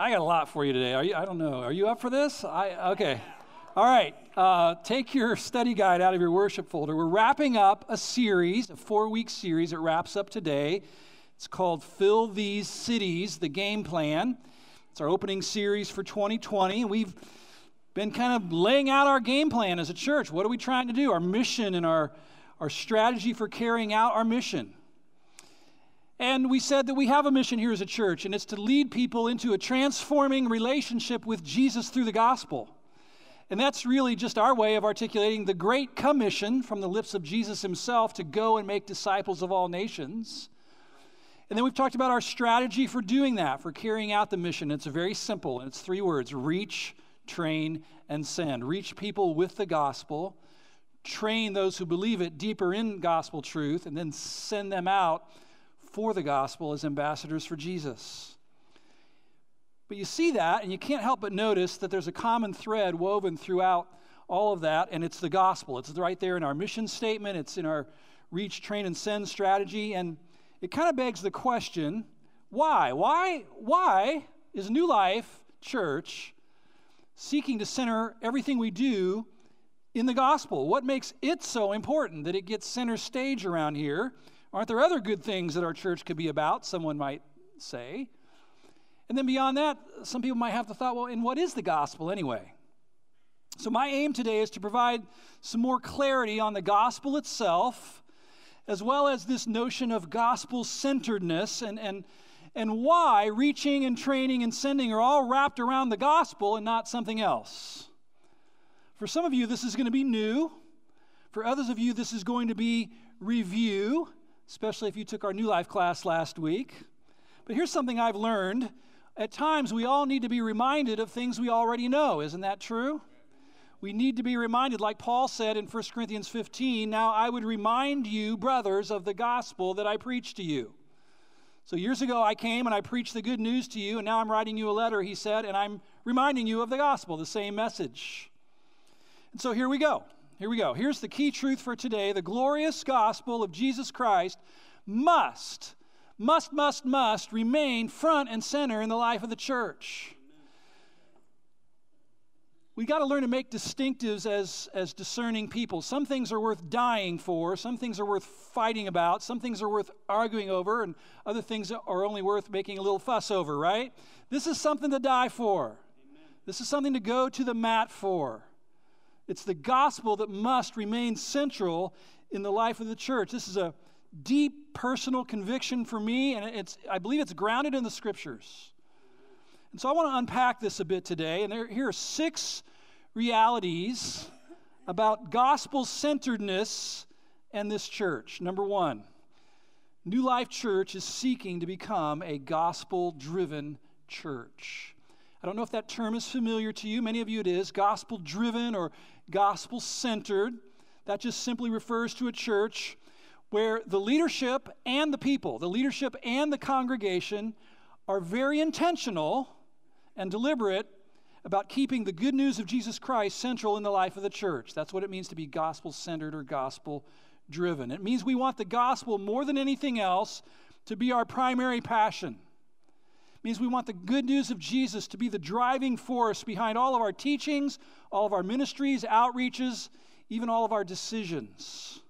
I got a lot for you today. Are you? I don't know. Are you up for this? I okay. All right. Uh, take your study guide out of your worship folder. We're wrapping up a series, a four-week series. It wraps up today. It's called "Fill These Cities: The Game Plan." It's our opening series for 2020. We've been kind of laying out our game plan as a church. What are we trying to do? Our mission and our our strategy for carrying out our mission. And we said that we have a mission here as a church, and it's to lead people into a transforming relationship with Jesus through the gospel. And that's really just our way of articulating the great commission from the lips of Jesus himself to go and make disciples of all nations. And then we've talked about our strategy for doing that, for carrying out the mission. It's very simple, and it's three words reach, train, and send. Reach people with the gospel, train those who believe it deeper in gospel truth, and then send them out for the gospel as ambassadors for Jesus. But you see that, and you can't help but notice that there's a common thread woven throughout all of that, and it's the gospel. It's right there in our mission statement, it's in our reach, train, and send strategy. And it kind of begs the question why? Why, why is New Life Church seeking to center everything we do in the gospel? What makes it so important that it gets center stage around here? Aren't there other good things that our church could be about? Someone might say. And then beyond that, some people might have the thought, well, and what is the gospel anyway? So, my aim today is to provide some more clarity on the gospel itself, as well as this notion of gospel centeredness and, and, and why reaching and training and sending are all wrapped around the gospel and not something else. For some of you, this is going to be new. For others of you, this is going to be review especially if you took our New Life class last week. But here's something I've learned. At times, we all need to be reminded of things we already know. Isn't that true? We need to be reminded, like Paul said in 1 Corinthians 15, Now I would remind you, brothers, of the gospel that I preached to you. So years ago, I came and I preached the good news to you, and now I'm writing you a letter, he said, and I'm reminding you of the gospel, the same message. And so here we go. Here we go. Here's the key truth for today the glorious gospel of Jesus Christ must, must, must, must remain front and center in the life of the church. We got to learn to make distinctives as, as discerning people. Some things are worth dying for, some things are worth fighting about, some things are worth arguing over, and other things are only worth making a little fuss over, right? This is something to die for. This is something to go to the mat for. It's the gospel that must remain central in the life of the church. This is a deep personal conviction for me, and it's, I believe it's grounded in the scriptures. And so I want to unpack this a bit today. And there, here are six realities about gospel centeredness and this church. Number one, New Life Church is seeking to become a gospel driven church. I don't know if that term is familiar to you. Many of you it is. Gospel driven or gospel centered. That just simply refers to a church where the leadership and the people, the leadership and the congregation, are very intentional and deliberate about keeping the good news of Jesus Christ central in the life of the church. That's what it means to be gospel centered or gospel driven. It means we want the gospel more than anything else to be our primary passion means we want the good news of Jesus to be the driving force behind all of our teachings, all of our ministries, outreaches, even all of our decisions.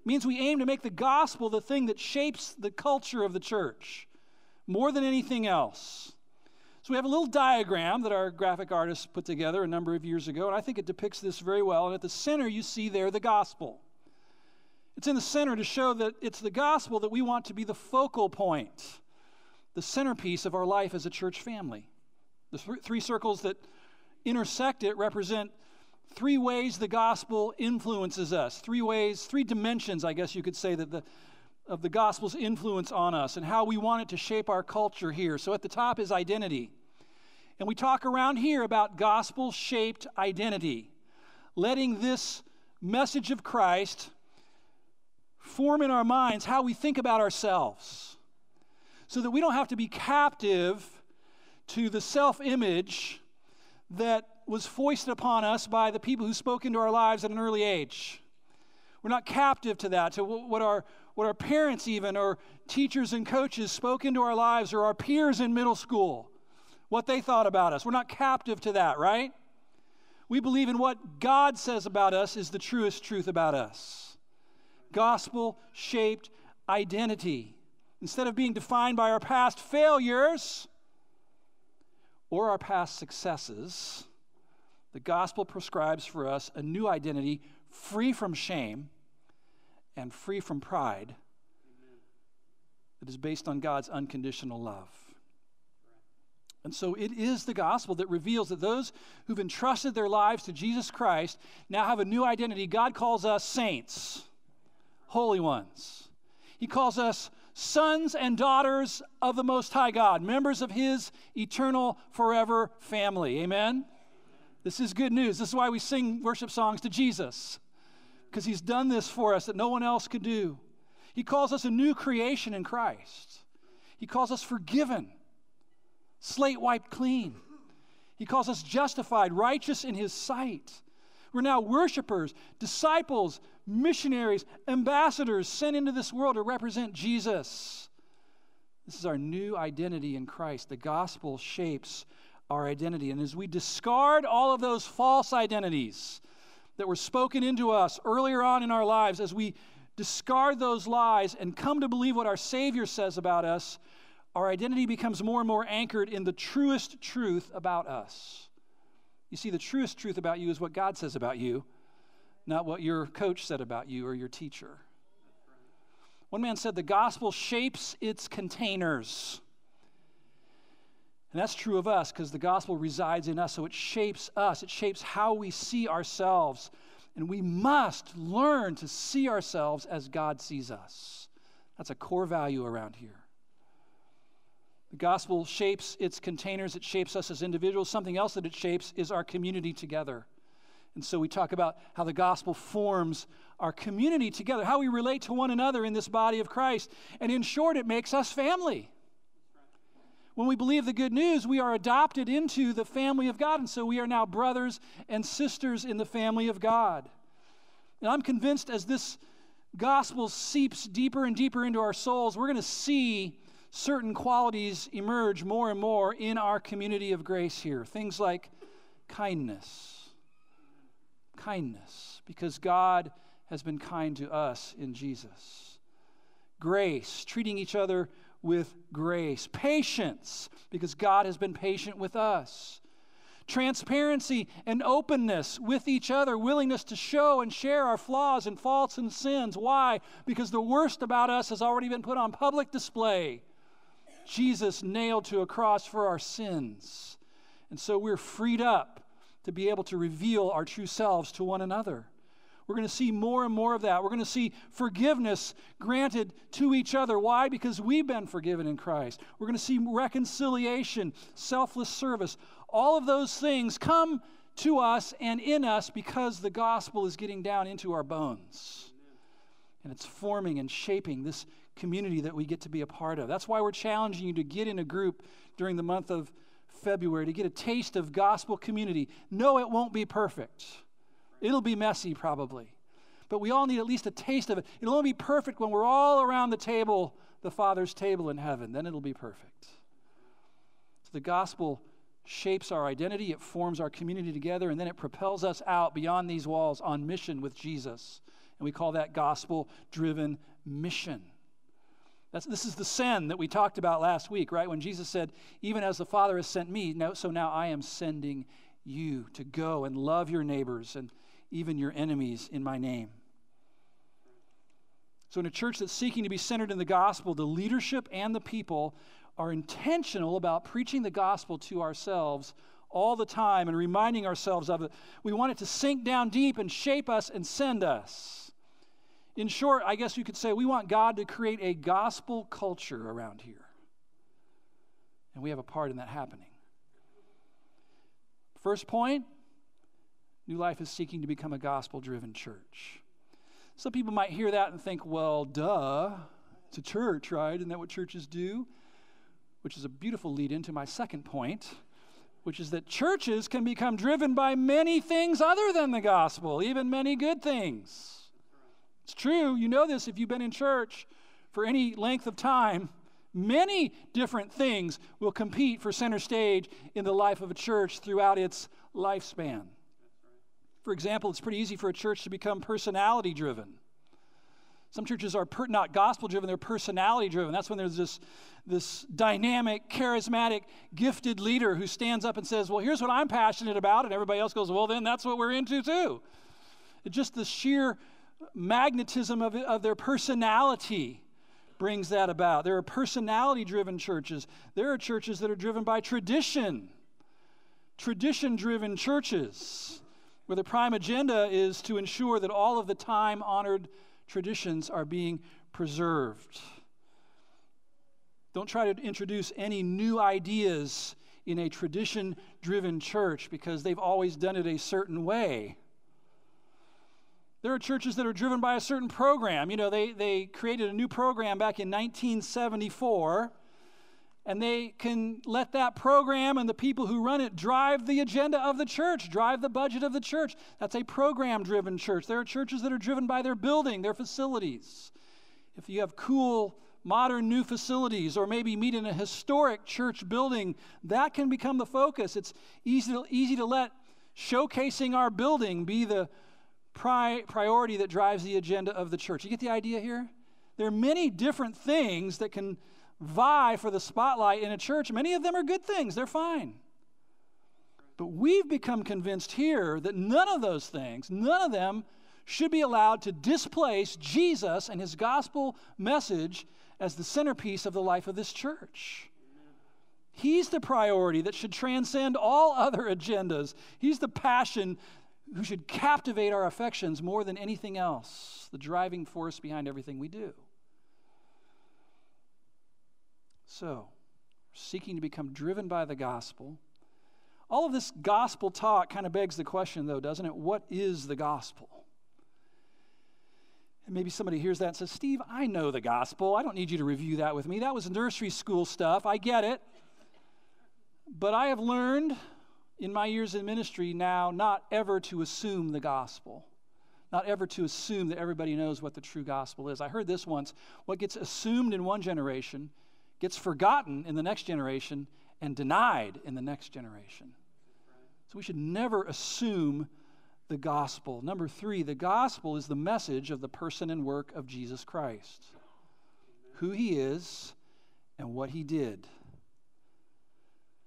It means we aim to make the gospel the thing that shapes the culture of the church more than anything else. So we have a little diagram that our graphic artist put together a number of years ago, and I think it depicts this very well. And at the center, you see there the gospel. It's in the center to show that it's the gospel that we want to be the focal point the centerpiece of our life as a church family. The th- three circles that intersect it represent three ways the gospel influences us, three ways, three dimensions, I guess you could say, that the, of the gospel's influence on us and how we want it to shape our culture here. So at the top is identity. And we talk around here about gospel shaped identity, letting this message of Christ form in our minds how we think about ourselves so that we don't have to be captive to the self image that was foisted upon us by the people who spoke into our lives at an early age. We're not captive to that, to what our, what our parents, even, or teachers and coaches spoke into our lives, or our peers in middle school, what they thought about us. We're not captive to that, right? We believe in what God says about us is the truest truth about us. Gospel shaped identity. Instead of being defined by our past failures or our past successes, the gospel prescribes for us a new identity free from shame and free from pride that is based on God's unconditional love. And so it is the gospel that reveals that those who've entrusted their lives to Jesus Christ now have a new identity. God calls us saints, holy ones. He calls us sons and daughters of the Most High God, members of His eternal, forever family. Amen? This is good news. This is why we sing worship songs to Jesus, because He's done this for us that no one else could do. He calls us a new creation in Christ, He calls us forgiven slate wiped clean. He calls us justified, righteous in His sight. We're now worshipers, disciples, missionaries, ambassadors sent into this world to represent Jesus. This is our new identity in Christ. The gospel shapes our identity. And as we discard all of those false identities that were spoken into us earlier on in our lives, as we discard those lies and come to believe what our Savior says about us, our identity becomes more and more anchored in the truest truth about us. You see, the truest truth about you is what God says about you, not what your coach said about you or your teacher. One man said, The gospel shapes its containers. And that's true of us because the gospel resides in us, so it shapes us. It shapes how we see ourselves. And we must learn to see ourselves as God sees us. That's a core value around here. The gospel shapes its containers, it shapes us as individuals. Something else that it shapes is our community together. And so we talk about how the gospel forms our community together, how we relate to one another in this body of Christ. And in short, it makes us family. When we believe the good news, we are adopted into the family of God. And so we are now brothers and sisters in the family of God. And I'm convinced as this gospel seeps deeper and deeper into our souls, we're going to see certain qualities emerge more and more in our community of grace here. Things like kindness. Kindness, because God has been kind to us in Jesus. Grace, treating each other with grace. Patience, because God has been patient with us. Transparency and openness with each other, willingness to show and share our flaws and faults and sins. Why? Because the worst about us has already been put on public display. Jesus nailed to a cross for our sins. And so we're freed up to be able to reveal our true selves to one another. We're going to see more and more of that. We're going to see forgiveness granted to each other. Why? Because we've been forgiven in Christ. We're going to see reconciliation, selfless service. All of those things come to us and in us because the gospel is getting down into our bones. And it's forming and shaping this community that we get to be a part of. That's why we're challenging you to get in a group during the month of February to get a taste of gospel community. No, it won't be perfect. It'll be messy probably. But we all need at least a taste of it. It'll only be perfect when we're all around the table, the Father's table in heaven. Then it'll be perfect. So the gospel shapes our identity, it forms our community together, and then it propels us out beyond these walls on mission with Jesus. And we call that gospel driven mission. That's, this is the sin that we talked about last week, right? When Jesus said, Even as the Father has sent me, now, so now I am sending you to go and love your neighbors and even your enemies in my name. So, in a church that's seeking to be centered in the gospel, the leadership and the people are intentional about preaching the gospel to ourselves all the time and reminding ourselves of it. We want it to sink down deep and shape us and send us. In short, I guess you could say we want God to create a gospel culture around here. And we have a part in that happening. First point New Life is seeking to become a gospel driven church. Some people might hear that and think, well, duh, it's a church, right? Isn't that what churches do? Which is a beautiful lead into my second point, which is that churches can become driven by many things other than the gospel, even many good things. It's true. You know this if you've been in church for any length of time. Many different things will compete for center stage in the life of a church throughout its lifespan. For example, it's pretty easy for a church to become personality driven. Some churches are per, not gospel driven, they're personality driven. That's when there's this, this dynamic, charismatic, gifted leader who stands up and says, Well, here's what I'm passionate about. And everybody else goes, Well, then that's what we're into too. It's just the sheer magnetism of, of their personality brings that about. There are personality driven churches, there are churches that are driven by tradition, tradition driven churches, where the prime agenda is to ensure that all of the time honored traditions are being preserved. Don't try to introduce any new ideas in a tradition driven church because they've always done it a certain way. There are churches that are driven by a certain program. You know, they, they created a new program back in 1974, and they can let that program and the people who run it drive the agenda of the church, drive the budget of the church. That's a program driven church. There are churches that are driven by their building, their facilities. If you have cool, modern new facilities, or maybe meet in a historic church building, that can become the focus. It's easy to, easy to let showcasing our building be the pri- priority that drives the agenda of the church. You get the idea here? There are many different things that can vie for the spotlight in a church. Many of them are good things, they're fine. But we've become convinced here that none of those things, none of them should be allowed to displace Jesus and his gospel message as the centerpiece of the life of this church. He's the priority that should transcend all other agendas. He's the passion who should captivate our affections more than anything else, the driving force behind everything we do. So, seeking to become driven by the gospel. All of this gospel talk kind of begs the question, though, doesn't it? What is the gospel? And maybe somebody hears that and says, Steve, I know the gospel. I don't need you to review that with me. That was nursery school stuff. I get it. But I have learned in my years in ministry now not ever to assume the gospel, not ever to assume that everybody knows what the true gospel is. I heard this once what gets assumed in one generation gets forgotten in the next generation and denied in the next generation. So we should never assume the gospel. Number three, the gospel is the message of the person and work of Jesus Christ, who he is and what he did.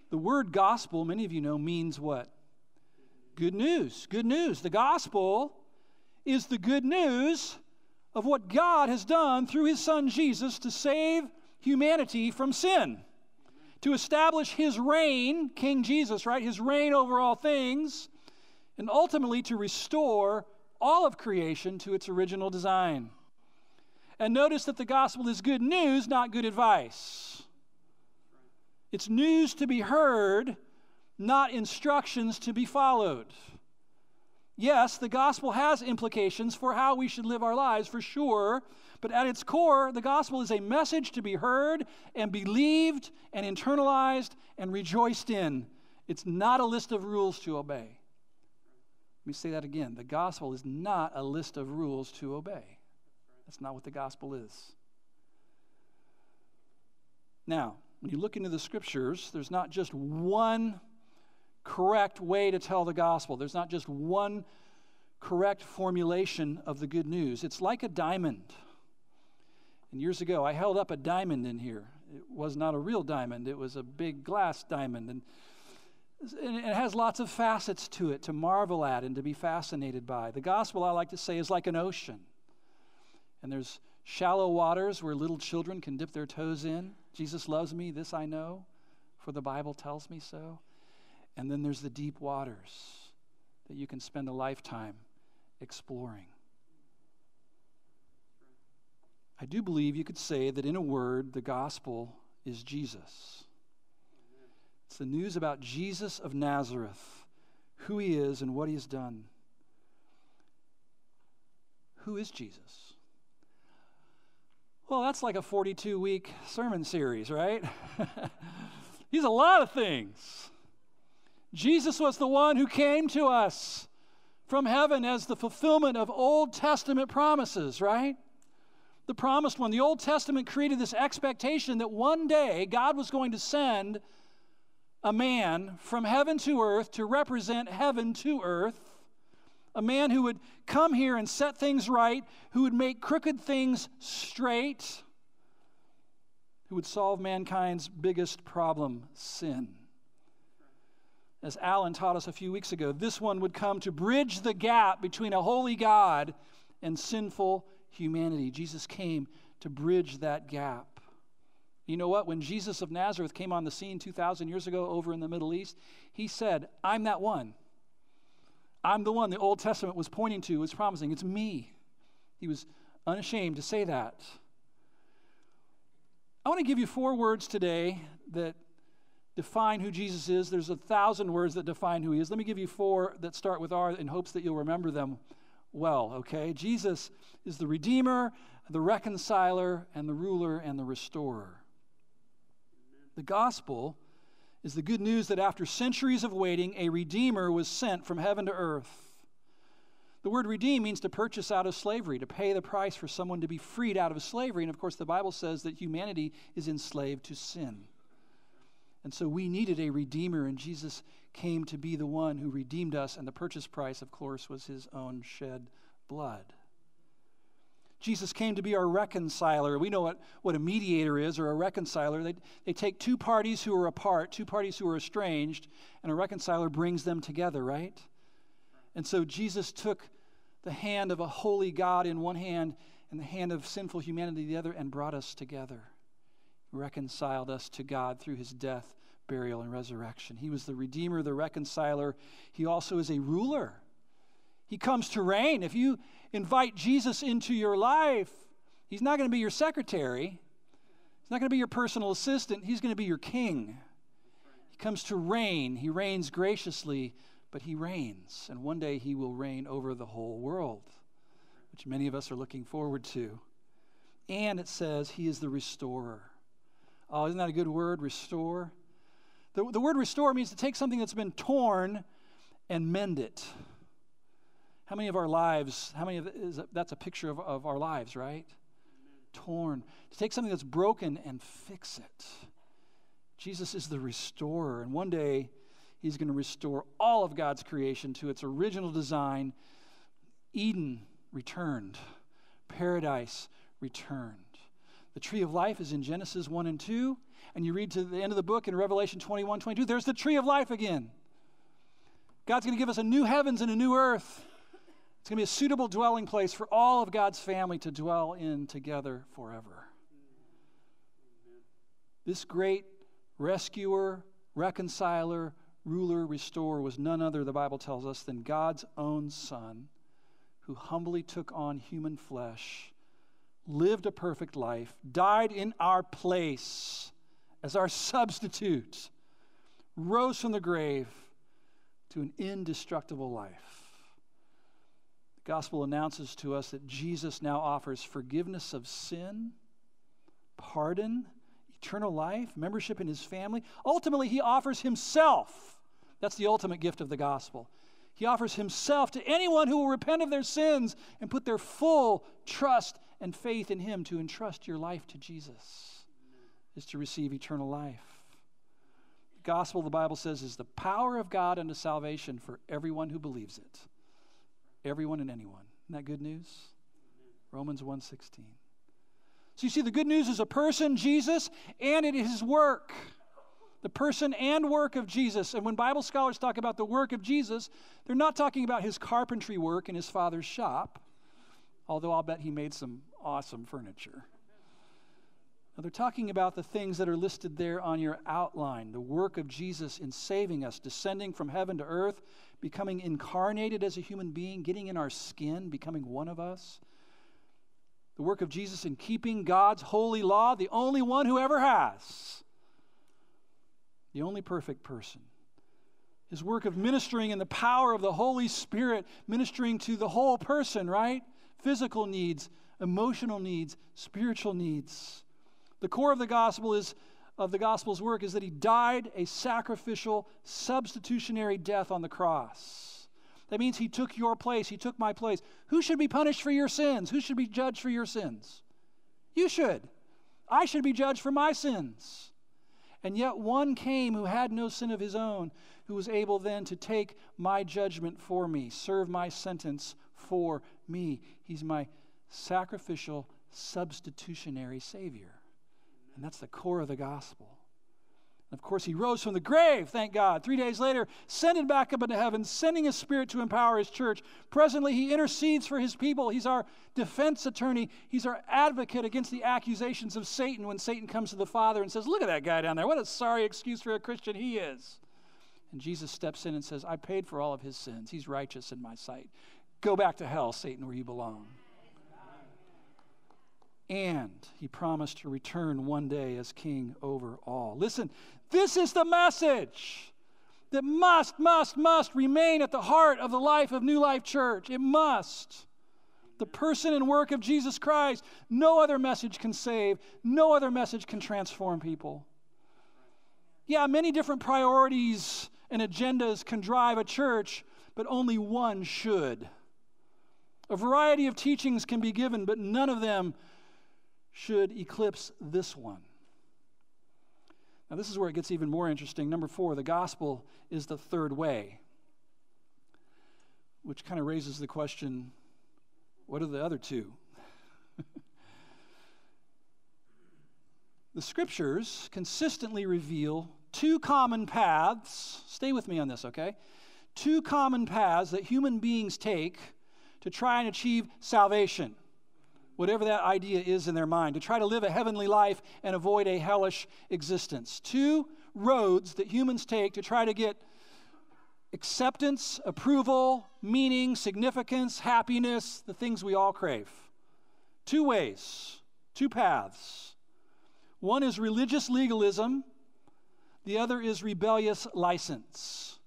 The word gospel, many of you know, means what? Good news. Good news. The gospel is the good news of what God has done through his son Jesus to save humanity from sin, to establish his reign, King Jesus, right? His reign over all things, and ultimately to restore all of creation to its original design. And notice that the gospel is good news, not good advice. It's news to be heard, not instructions to be followed. Yes, the gospel has implications for how we should live our lives, for sure, but at its core, the gospel is a message to be heard and believed and internalized and rejoiced in. It's not a list of rules to obey. Let me say that again. The gospel is not a list of rules to obey. That's not what the gospel is. Now, when you look into the scriptures, there's not just one correct way to tell the gospel, there's not just one correct formulation of the good news. It's like a diamond. And years ago, I held up a diamond in here. It was not a real diamond, it was a big glass diamond. And, and it has lots of facets to it to marvel at and to be fascinated by. The gospel, I like to say, is like an ocean. And there's shallow waters where little children can dip their toes in. Jesus loves me, this I know, for the Bible tells me so. And then there's the deep waters that you can spend a lifetime exploring. I do believe you could say that in a word, the gospel is Jesus. It's the news about Jesus of Nazareth, who he is and what he has done. Who is Jesus? Well, that's like a 42 week sermon series, right? He's a lot of things. Jesus was the one who came to us from heaven as the fulfillment of Old Testament promises, right? the promised one. The Old Testament created this expectation that one day God was going to send a man from heaven to earth to represent heaven to earth, a man who would come here and set things right, who would make crooked things straight, who would solve mankind's biggest problem sin. As Alan taught us a few weeks ago, this one would come to bridge the gap between a holy God and sinful humanity. Jesus came to bridge that gap. You know what? When Jesus of Nazareth came on the scene 2,000 years ago over in the Middle East, he said, I'm that one. I'm the one the Old Testament was pointing to, was promising. It's me. He was unashamed to say that. I want to give you four words today that define who Jesus is. There's a thousand words that define who he is. Let me give you four that start with R in hopes that you'll remember them well, okay? Jesus is the Redeemer, the reconciler, and the ruler and the restorer. The gospel is the good news that after centuries of waiting, a Redeemer was sent from heaven to earth. The word redeem means to purchase out of slavery, to pay the price for someone to be freed out of slavery. And of course, the Bible says that humanity is enslaved to sin. And so we needed a Redeemer, and Jesus came to be the one who redeemed us, and the purchase price, of course, was his own shed blood. Jesus came to be our reconciler. We know what, what a mediator is or a reconciler. They, they take two parties who are apart, two parties who are estranged, and a reconciler brings them together, right? And so Jesus took the hand of a holy God in one hand and the hand of sinful humanity the other and brought us together, reconciled us to God through his death burial, and resurrection. He was the Redeemer, the reconciler. He also is a ruler. He comes to reign. If you invite Jesus into your life, he's not going to be your secretary, he's not going to be your personal assistant, he's going to be your king. He comes to reign. He reigns graciously, but he reigns. And one day he will reign over the whole world, which many of us are looking forward to. And it says he is the restorer. Oh, isn't that a good word? Restore. The, the word restore means to take something that's been torn and mend it. How many of our lives, how many of is that's a picture of, of our lives, right? Torn. To take something that's broken and fix it. Jesus is the restorer, and one day he's going to restore all of God's creation to its original design. Eden returned, paradise returned. The tree of life is in Genesis 1 and 2 and you read to the end of the book in Revelation 21 22, there's the tree of life again. God's going to give us a new heavens and a new earth. It's going to be a suitable dwelling place for all of God's family to dwell in together forever. This great rescuer, reconciler, ruler, restorer was none other, the Bible tells us, than God's own Son, who humbly took on human flesh, lived a perfect life, died in our place as our substitute, rose from the grave to an indestructible life. Gospel announces to us that Jesus now offers forgiveness of sin, pardon, eternal life, membership in his family. Ultimately, he offers himself. That's the ultimate gift of the gospel. He offers himself to anyone who will repent of their sins and put their full trust and faith in him to entrust your life to Jesus is to receive eternal life. The gospel, the Bible says, is the power of God unto salvation for everyone who believes it. Everyone and anyone. Isn't that good news? Romans 1:16. So you see, the good news is a person, Jesus, and it is his work. The person and work of Jesus. And when Bible scholars talk about the work of Jesus, they're not talking about his carpentry work in his father's shop, although I'll bet he made some awesome furniture. Now, they're talking about the things that are listed there on your outline the work of Jesus in saving us, descending from heaven to earth, becoming incarnated as a human being, getting in our skin, becoming one of us. The work of Jesus in keeping God's holy law, the only one who ever has, the only perfect person. His work of ministering in the power of the Holy Spirit, ministering to the whole person, right? Physical needs, emotional needs, spiritual needs. The core of the gospel is of the gospel's work is that he died a sacrificial, substitutionary death on the cross. That means he took your place, he took my place. Who should be punished for your sins? Who should be judged for your sins? You should. I should be judged for my sins. And yet one came who had no sin of his own, who was able then to take my judgment for me, serve my sentence for me. He's my sacrificial, substitutionary Savior. And that's the core of the gospel. Of course, he rose from the grave, thank God. Three days later, ascended back up into heaven, sending his spirit to empower his church. Presently, he intercedes for his people. He's our defense attorney. He's our advocate against the accusations of Satan when Satan comes to the Father and says, Look at that guy down there. What a sorry excuse for a Christian he is. And Jesus steps in and says, I paid for all of his sins. He's righteous in my sight. Go back to hell, Satan, where you belong and he promised to return one day as king over all. Listen, this is the message that must, must, must remain at the heart of the life of New Life Church. It must. The person and work of Jesus Christ. No other message can save, no other message can transform people. Yeah, many different priorities and agendas can drive a church, but only one should. A variety of teachings can be given, but none of them should eclipse this one. Now, this is where it gets even more interesting. Number four, the gospel is the third way, which kind of raises the question what are the other two? the scriptures consistently reveal two common paths. Stay with me on this, okay? Two common paths that human beings take to try and achieve salvation whatever that idea is in their mind, to try to live a heavenly life and avoid a hellish existence. Two roads that humans take to try to get acceptance, approval, meaning, significance, happiness, the things we all crave. Two ways, two paths. One is religious legalism, the other is rebellious license.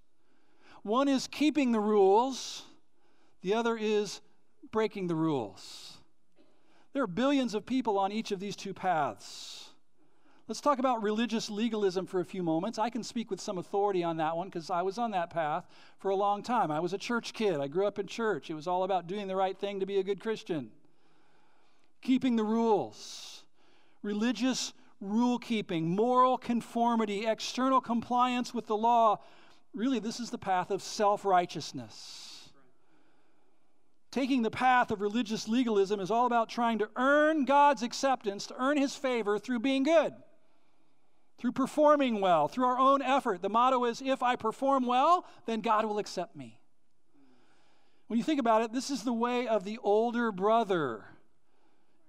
One is keeping the rules, the other is breaking the rules. There are billions of people on each of these two paths. Let's talk about religious legalism for a few moments. I can speak with some authority on that one because I was on that path for a long time. I was a church kid. I grew up in church. It was all about doing the right thing to be a good Christian, keeping the rules, religious rule keeping, moral conformity, external compliance with the law. Really, this is the path of self righteousness. Taking the path of religious legalism is all about trying to earn God's acceptance, to earn His favor through being good, through performing well, through our own effort. The motto is if I perform well, then God will accept me. When you think about it, this is the way of the older brother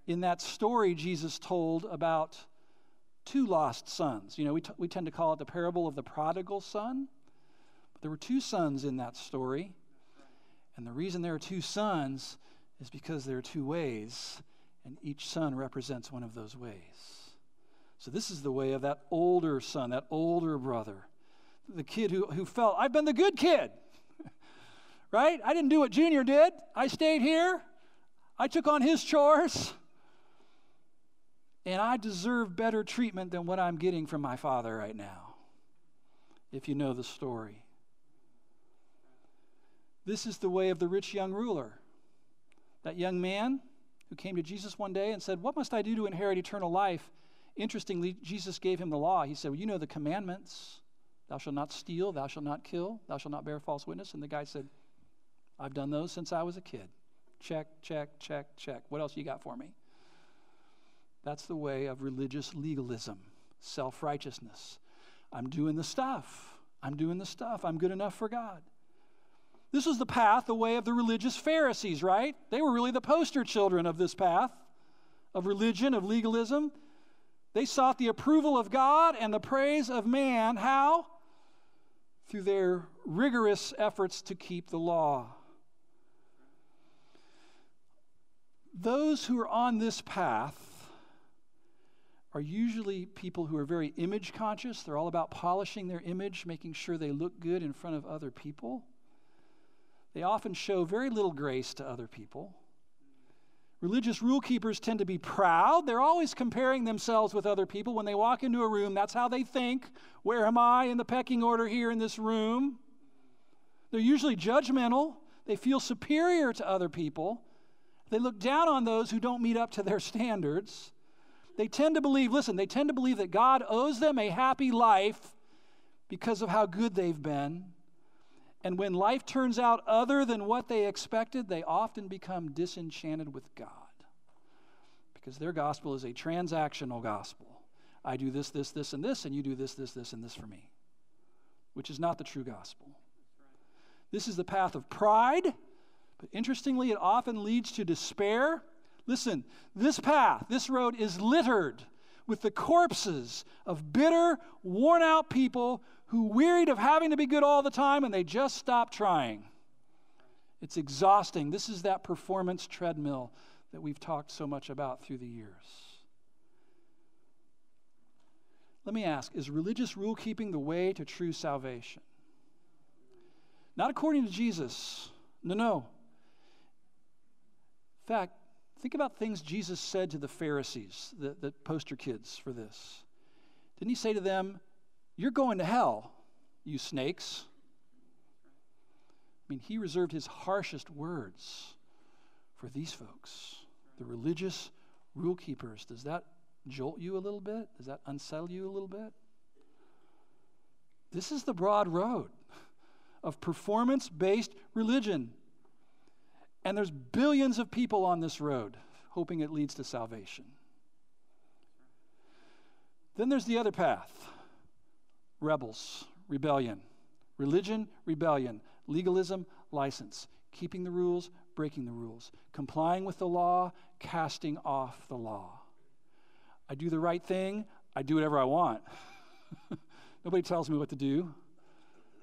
in that story Jesus told about two lost sons. You know, we, t- we tend to call it the parable of the prodigal son. But there were two sons in that story. And the reason there are two sons is because there are two ways, and each son represents one of those ways. So, this is the way of that older son, that older brother, the kid who, who felt, I've been the good kid, right? I didn't do what Junior did. I stayed here, I took on his chores, and I deserve better treatment than what I'm getting from my father right now, if you know the story. This is the way of the rich young ruler. That young man who came to Jesus one day and said, What must I do to inherit eternal life? Interestingly, Jesus gave him the law. He said, well, You know the commandments. Thou shalt not steal, thou shalt not kill, thou shalt not bear false witness. And the guy said, I've done those since I was a kid. Check, check, check, check. What else you got for me? That's the way of religious legalism, self righteousness. I'm doing the stuff. I'm doing the stuff. I'm good enough for God. This was the path, the way of the religious Pharisees, right? They were really the poster children of this path of religion, of legalism. They sought the approval of God and the praise of man. How? Through their rigorous efforts to keep the law. Those who are on this path are usually people who are very image conscious. They're all about polishing their image, making sure they look good in front of other people. They often show very little grace to other people. Religious rule keepers tend to be proud. They're always comparing themselves with other people. When they walk into a room, that's how they think. Where am I in the pecking order here in this room? They're usually judgmental. They feel superior to other people. They look down on those who don't meet up to their standards. They tend to believe, listen, they tend to believe that God owes them a happy life because of how good they've been. And when life turns out other than what they expected, they often become disenchanted with God because their gospel is a transactional gospel. I do this, this, this, and this, and you do this, this, this, and this for me, which is not the true gospel. This is the path of pride, but interestingly, it often leads to despair. Listen, this path, this road is littered with the corpses of bitter, worn out people who wearied of having to be good all the time and they just stop trying. It's exhausting. This is that performance treadmill that we've talked so much about through the years. Let me ask is religious rule keeping the way to true salvation? Not according to Jesus. No, no. In fact, think about things Jesus said to the Pharisees, the, the poster kids for this. Didn't he say to them, You're going to hell, you snakes? I mean, he reserved his harshest words for these folks, the religious rule keepers. Does that jolt you a little bit? Does that unsettle you a little bit? This is the broad road of performance based religion. And there's billions of people on this road hoping it leads to salvation. Then there's the other path rebels, rebellion, religion, rebellion, legalism, license, keeping the rules, breaking the rules, complying with the law, casting off the law. I do the right thing, I do whatever I want. Nobody tells me what to do.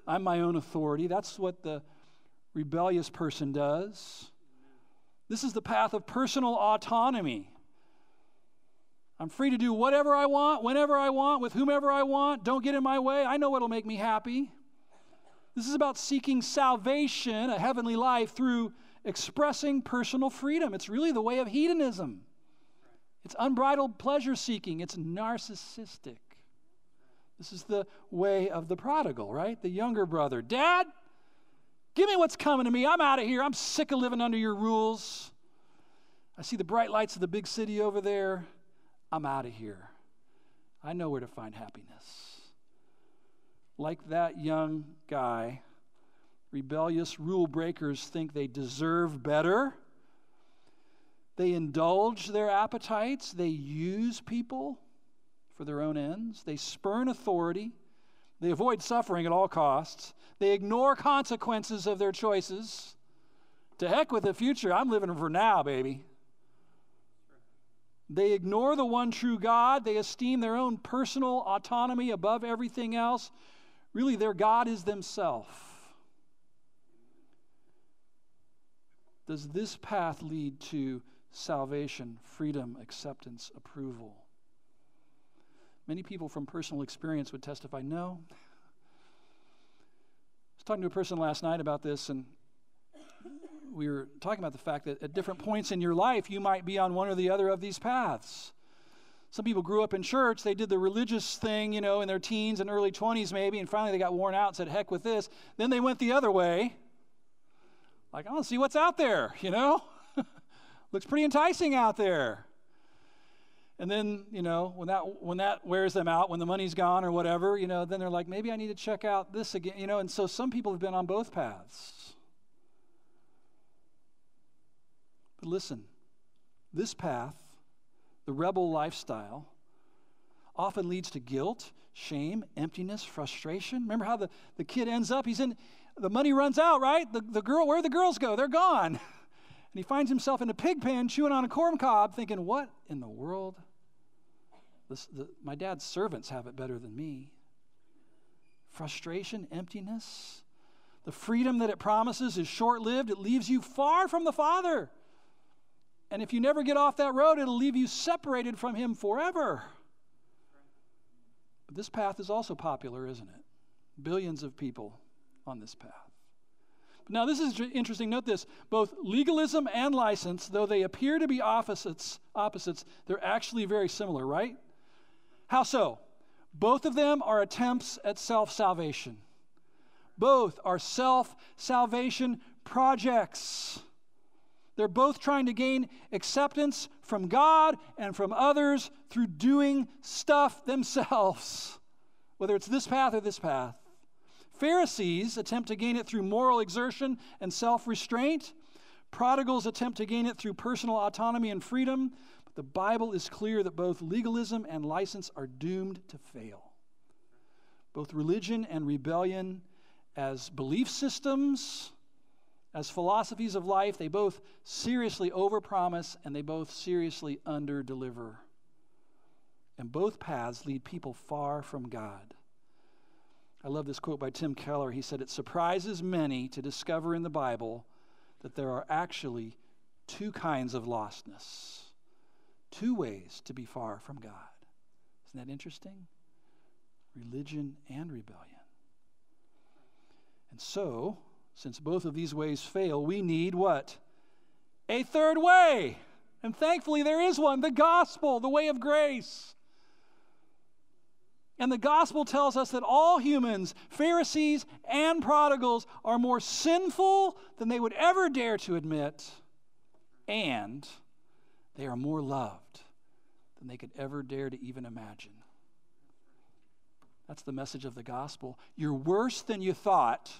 I'm my own authority. That's what the rebellious person does. This is the path of personal autonomy. I'm free to do whatever I want, whenever I want, with whomever I want. Don't get in my way. I know what'll make me happy. This is about seeking salvation, a heavenly life, through expressing personal freedom. It's really the way of hedonism. It's unbridled pleasure seeking, it's narcissistic. This is the way of the prodigal, right? The younger brother. Dad, give me what's coming to me. I'm out of here. I'm sick of living under your rules. I see the bright lights of the big city over there. I'm out of here. I know where to find happiness. Like that young guy, rebellious rule breakers think they deserve better they indulge their appetites, they use people for their own ends, they spurn authority, they avoid suffering at all costs, they ignore consequences of their choices. To heck with the future, I'm living for now, baby. They ignore the one true God. They esteem their own personal autonomy above everything else. Really, their God is themselves. Does this path lead to salvation, freedom, acceptance, approval. Many people from personal experience would testify no. I was talking to a person last night about this, and we were talking about the fact that at different points in your life, you might be on one or the other of these paths. Some people grew up in church, they did the religious thing, you know, in their teens and early 20s maybe, and finally they got worn out and said, heck with this. Then they went the other way. Like, I want to see what's out there, you know? Looks pretty enticing out there. And then, you know, when that when that wears them out, when the money's gone or whatever, you know, then they're like, maybe I need to check out this again, you know, and so some people have been on both paths. But listen, this path, the rebel lifestyle, often leads to guilt, shame, emptiness, frustration. Remember how the, the kid ends up? He's in the money runs out, right? The, the girl, where the girls go? They're gone. And he finds himself in a pig pen chewing on a corn cob, thinking, What in the world? This, the, my dad's servants have it better than me. Frustration, emptiness. The freedom that it promises is short lived, it leaves you far from the Father. And if you never get off that road, it'll leave you separated from Him forever. But this path is also popular, isn't it? Billions of people on this path. Now, this is interesting. Note this both legalism and license, though they appear to be opposites, opposites, they're actually very similar, right? How so? Both of them are attempts at self salvation. Both are self salvation projects. They're both trying to gain acceptance from God and from others through doing stuff themselves, whether it's this path or this path. Pharisees attempt to gain it through moral exertion and self restraint. Prodigals attempt to gain it through personal autonomy and freedom. But the Bible is clear that both legalism and license are doomed to fail. Both religion and rebellion, as belief systems, as philosophies of life, they both seriously overpromise and they both seriously underdeliver. And both paths lead people far from God. I love this quote by Tim Keller. He said, It surprises many to discover in the Bible that there are actually two kinds of lostness, two ways to be far from God. Isn't that interesting? Religion and rebellion. And so, since both of these ways fail, we need what? A third way. And thankfully, there is one the gospel, the way of grace. And the gospel tells us that all humans, Pharisees and prodigals, are more sinful than they would ever dare to admit, and they are more loved than they could ever dare to even imagine. That's the message of the gospel. You're worse than you thought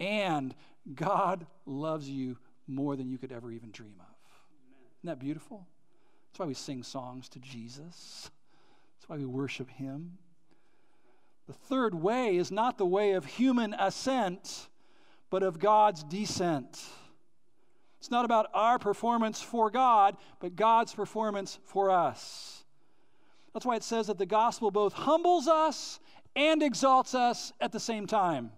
and God loves you more than you could ever even dream of. Isn't that beautiful? That's why we sing songs to Jesus. That's why we worship Him. The third way is not the way of human ascent, but of God's descent. It's not about our performance for God, but God's performance for us. That's why it says that the gospel both humbles us and exalts us at the same time.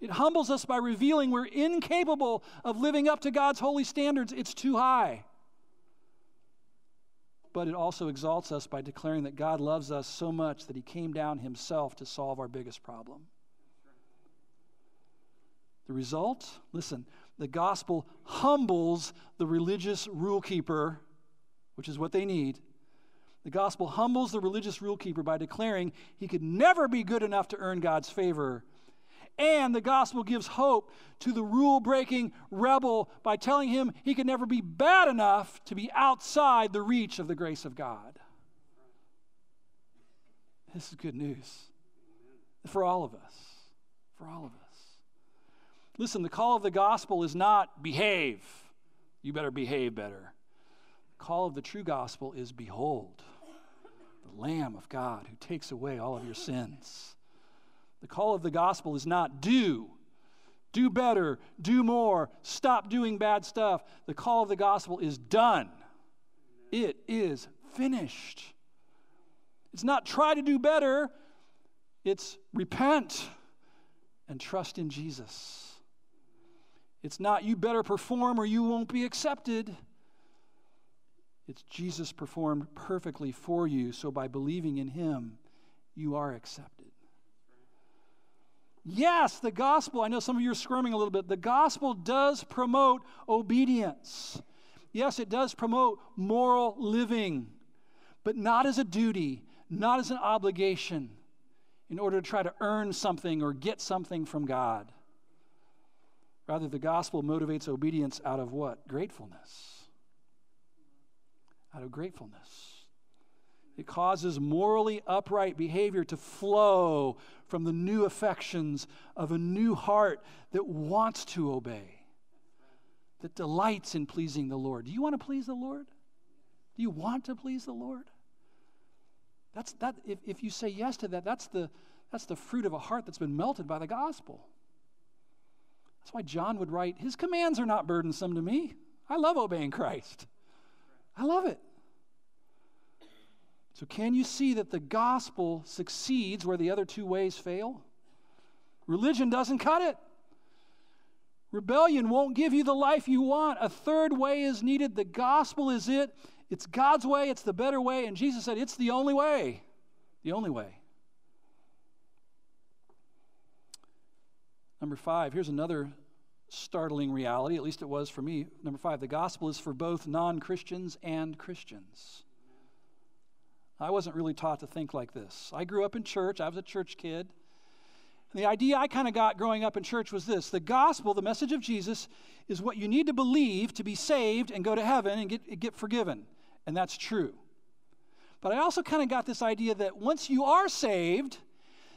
It humbles us by revealing we're incapable of living up to God's holy standards. It's too high. But it also exalts us by declaring that God loves us so much that he came down himself to solve our biggest problem. The result? Listen, the gospel humbles the religious rule keeper, which is what they need. The gospel humbles the religious rule keeper by declaring he could never be good enough to earn God's favor and the gospel gives hope to the rule breaking rebel by telling him he can never be bad enough to be outside the reach of the grace of God. This is good news for all of us. For all of us. Listen, the call of the gospel is not behave. You better behave better. The call of the true gospel is behold, the Lamb of God who takes away all of your sins. The call of the gospel is not do, do better, do more, stop doing bad stuff. The call of the gospel is done. It is finished. It's not try to do better, it's repent and trust in Jesus. It's not you better perform or you won't be accepted. It's Jesus performed perfectly for you, so by believing in him, you are accepted. Yes, the gospel, I know some of you are squirming a little bit. The gospel does promote obedience. Yes, it does promote moral living, but not as a duty, not as an obligation in order to try to earn something or get something from God. Rather, the gospel motivates obedience out of what? Gratefulness. Out of gratefulness. It causes morally upright behavior to flow from the new affections of a new heart that wants to obey, that delights in pleasing the Lord. Do you want to please the Lord? Do you want to please the Lord? That's that if, if you say yes to that, that's the that's the fruit of a heart that's been melted by the gospel. That's why John would write, His commands are not burdensome to me. I love obeying Christ. I love it. So, can you see that the gospel succeeds where the other two ways fail? Religion doesn't cut it. Rebellion won't give you the life you want. A third way is needed. The gospel is it. It's God's way, it's the better way. And Jesus said, It's the only way. The only way. Number five, here's another startling reality, at least it was for me. Number five, the gospel is for both non Christians and Christians. I wasn't really taught to think like this. I grew up in church, I was a church kid. And the idea I kind of got growing up in church was this the gospel, the message of Jesus, is what you need to believe to be saved and go to heaven and get, get forgiven. And that's true. But I also kind of got this idea that once you are saved,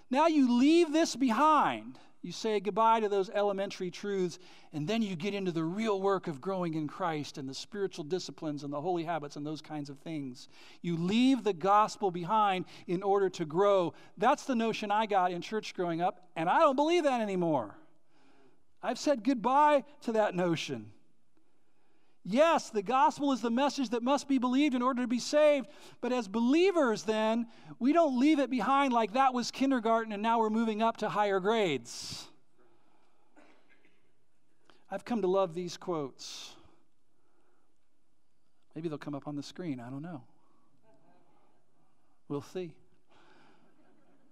now you leave this behind. You say goodbye to those elementary truths, and then you get into the real work of growing in Christ and the spiritual disciplines and the holy habits and those kinds of things. You leave the gospel behind in order to grow. That's the notion I got in church growing up, and I don't believe that anymore. I've said goodbye to that notion. Yes, the gospel is the message that must be believed in order to be saved. But as believers, then, we don't leave it behind like that was kindergarten and now we're moving up to higher grades. I've come to love these quotes. Maybe they'll come up on the screen. I don't know. We'll see.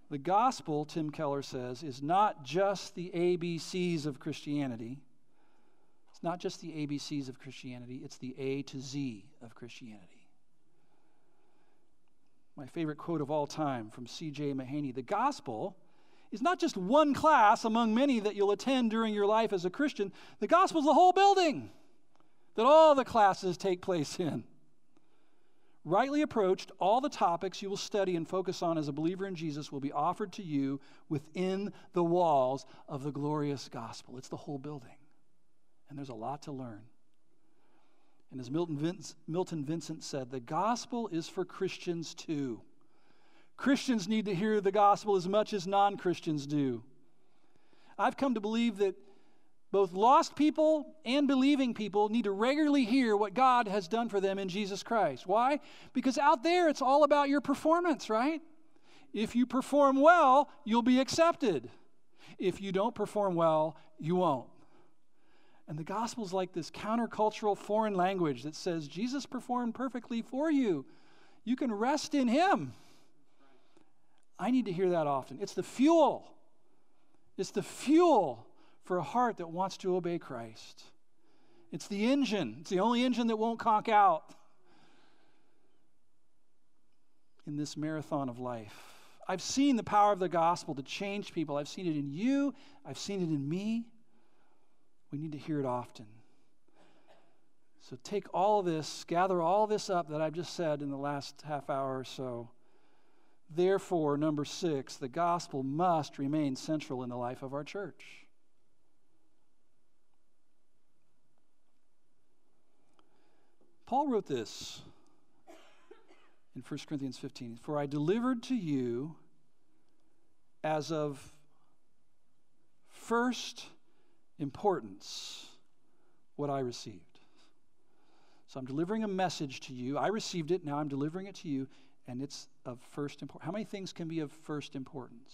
The gospel, Tim Keller says, is not just the ABCs of Christianity it's not just the ABCs of Christianity, it's the A to Z of Christianity. My favorite quote of all time from C.J. Mahaney The gospel is not just one class among many that you'll attend during your life as a Christian, the gospel is the whole building that all the classes take place in. Rightly approached, all the topics you will study and focus on as a believer in Jesus will be offered to you within the walls of the glorious gospel. It's the whole building and there's a lot to learn. And as Milton, Vince, Milton Vincent said, the gospel is for Christians too. Christians need to hear the gospel as much as non Christians do. I've come to believe that both lost people and believing people need to regularly hear what God has done for them in Jesus Christ. Why? Because out there it's all about your performance, right? If you perform well, you'll be accepted. If you don't perform well, you won't. And the gospel is like this countercultural foreign language that says Jesus performed perfectly for you. You can rest in him. I need to hear that often. It's the fuel. It's the fuel for a heart that wants to obey Christ. It's the engine. It's the only engine that won't conk out in this marathon of life. I've seen the power of the gospel to change people. I've seen it in you, I've seen it in me. We need to hear it often. So take all this, gather all this up that I've just said in the last half hour or so. Therefore, number six, the gospel must remain central in the life of our church. Paul wrote this in 1 Corinthians 15 For I delivered to you as of first importance what I received. So I'm delivering a message to you. I received it, now I'm delivering it to you, and it's of first importance. How many things can be of first importance?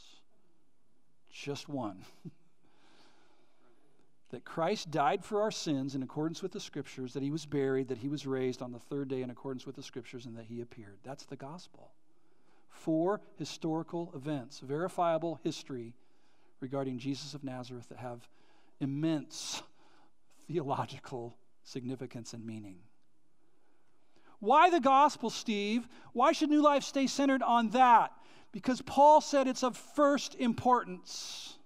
Just one. that Christ died for our sins in accordance with the Scriptures, that he was buried, that he was raised on the third day in accordance with the Scriptures, and that he appeared. That's the gospel. Four historical events, verifiable history regarding Jesus of Nazareth that have immense theological significance and meaning. Why the gospel, Steve? Why should New Life stay centered on that? Because Paul said it's of first importance.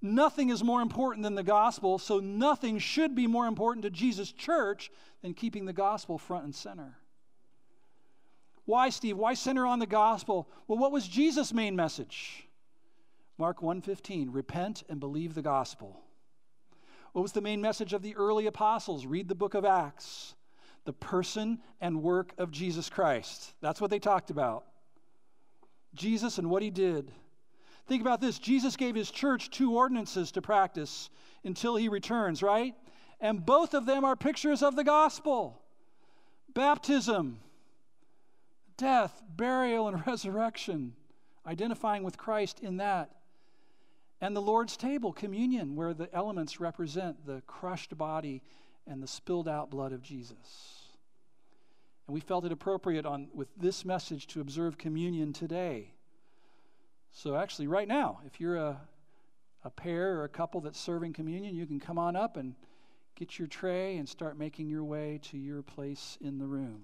Nothing is more important than the gospel, so nothing should be more important to Jesus' church than keeping the gospel front and center. Why, Steve? Why center on the gospel? Well, what was Jesus' main message? Mark 1:15, repent and believe the gospel. What was the main message of the early apostles? Read the book of Acts. The person and work of Jesus Christ. That's what they talked about. Jesus and what he did. Think about this Jesus gave his church two ordinances to practice until he returns, right? And both of them are pictures of the gospel baptism, death, burial, and resurrection, identifying with Christ in that. And the Lord's table, communion, where the elements represent the crushed body and the spilled out blood of Jesus. And we felt it appropriate on, with this message to observe communion today. So, actually, right now, if you're a, a pair or a couple that's serving communion, you can come on up and get your tray and start making your way to your place in the room.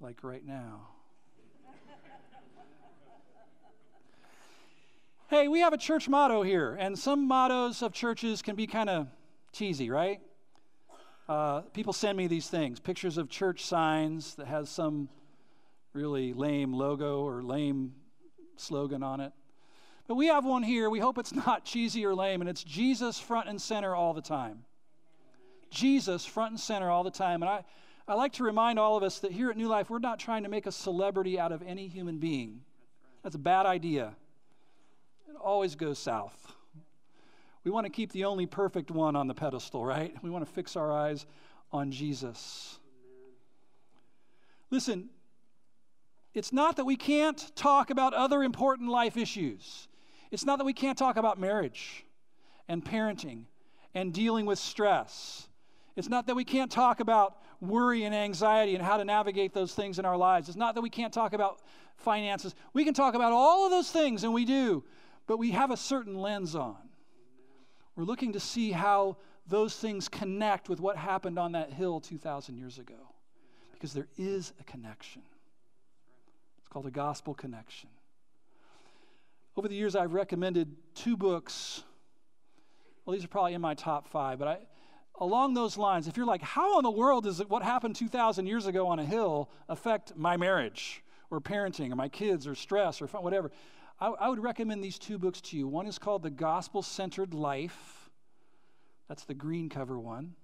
Like right now. Hey, we have a church motto here, and some mottos of churches can be kind of cheesy, right? Uh, people send me these things pictures of church signs that has some really lame logo or lame slogan on it. But we have one here. We hope it's not cheesy or lame, and it's Jesus front and center all the time. Jesus front and center all the time. And I, I like to remind all of us that here at New Life, we're not trying to make a celebrity out of any human being. That's a bad idea. It always goes south. We want to keep the only perfect one on the pedestal, right? We want to fix our eyes on Jesus. Listen, it's not that we can't talk about other important life issues. It's not that we can't talk about marriage and parenting and dealing with stress. It's not that we can't talk about worry and anxiety and how to navigate those things in our lives. It's not that we can't talk about finances. We can talk about all of those things, and we do, but we have a certain lens on. We're looking to see how those things connect with what happened on that hill 2,000 years ago, because there is a connection It's called A Gospel Connection. Over the years, I've recommended two books. Well, these are probably in my top five, but I, along those lines, if you're like, how in the world does what happened 2,000 years ago on a hill affect my marriage or parenting or my kids or stress or whatever? I, I would recommend these two books to you. One is called The Gospel Centered Life, that's the green cover one.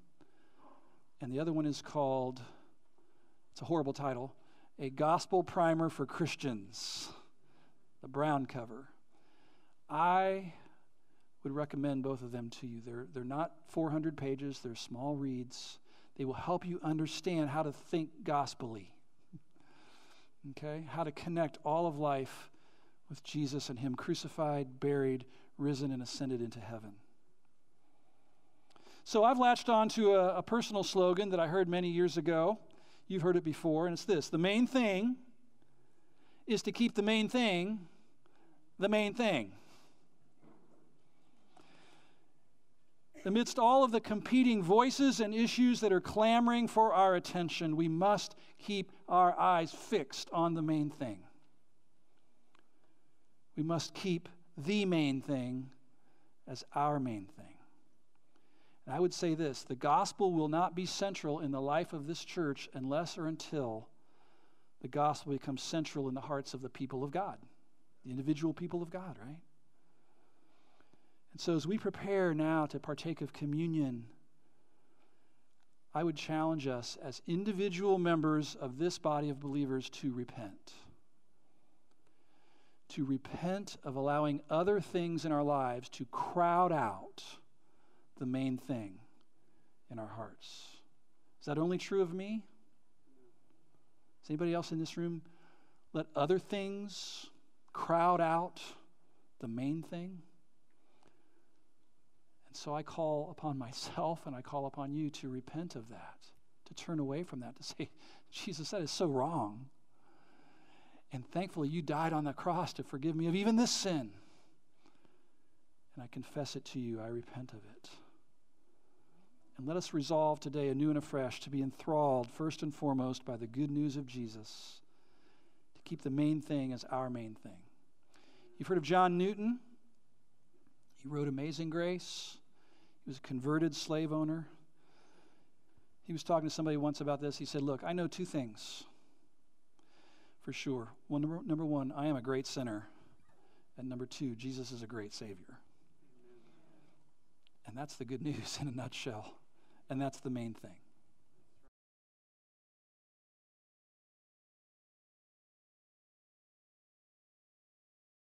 And the other one is called, it's a horrible title, a gospel primer for Christians, the brown cover. I would recommend both of them to you. They're, they're not 400 pages, they're small reads. They will help you understand how to think gospelly. Okay? How to connect all of life with Jesus and Him crucified, buried, risen, and ascended into heaven. So I've latched on to a, a personal slogan that I heard many years ago. You've heard it before, and it's this the main thing is to keep the main thing the main thing. Amidst all of the competing voices and issues that are clamoring for our attention, we must keep our eyes fixed on the main thing. We must keep the main thing as our main thing. And I would say this the gospel will not be central in the life of this church unless or until the gospel becomes central in the hearts of the people of God, the individual people of God, right? And so as we prepare now to partake of communion, I would challenge us as individual members of this body of believers to repent. To repent of allowing other things in our lives to crowd out the main thing in our hearts. Is that only true of me? Is anybody else in this room let other things crowd out the main thing? And so I call upon myself and I call upon you to repent of that, to turn away from that, to say, Jesus, that is so wrong. And thankfully, you died on the cross to forgive me of even this sin. And I confess it to you, I repent of it. And let us resolve today, anew and afresh, to be enthralled first and foremost by the good news of Jesus, to keep the main thing as our main thing. You've heard of John Newton. He wrote Amazing Grace. He was a converted slave owner. He was talking to somebody once about this. He said, Look, I know two things for sure. One, number, number one, I am a great sinner. And number two, Jesus is a great Savior. And that's the good news in a nutshell. And that's the main thing.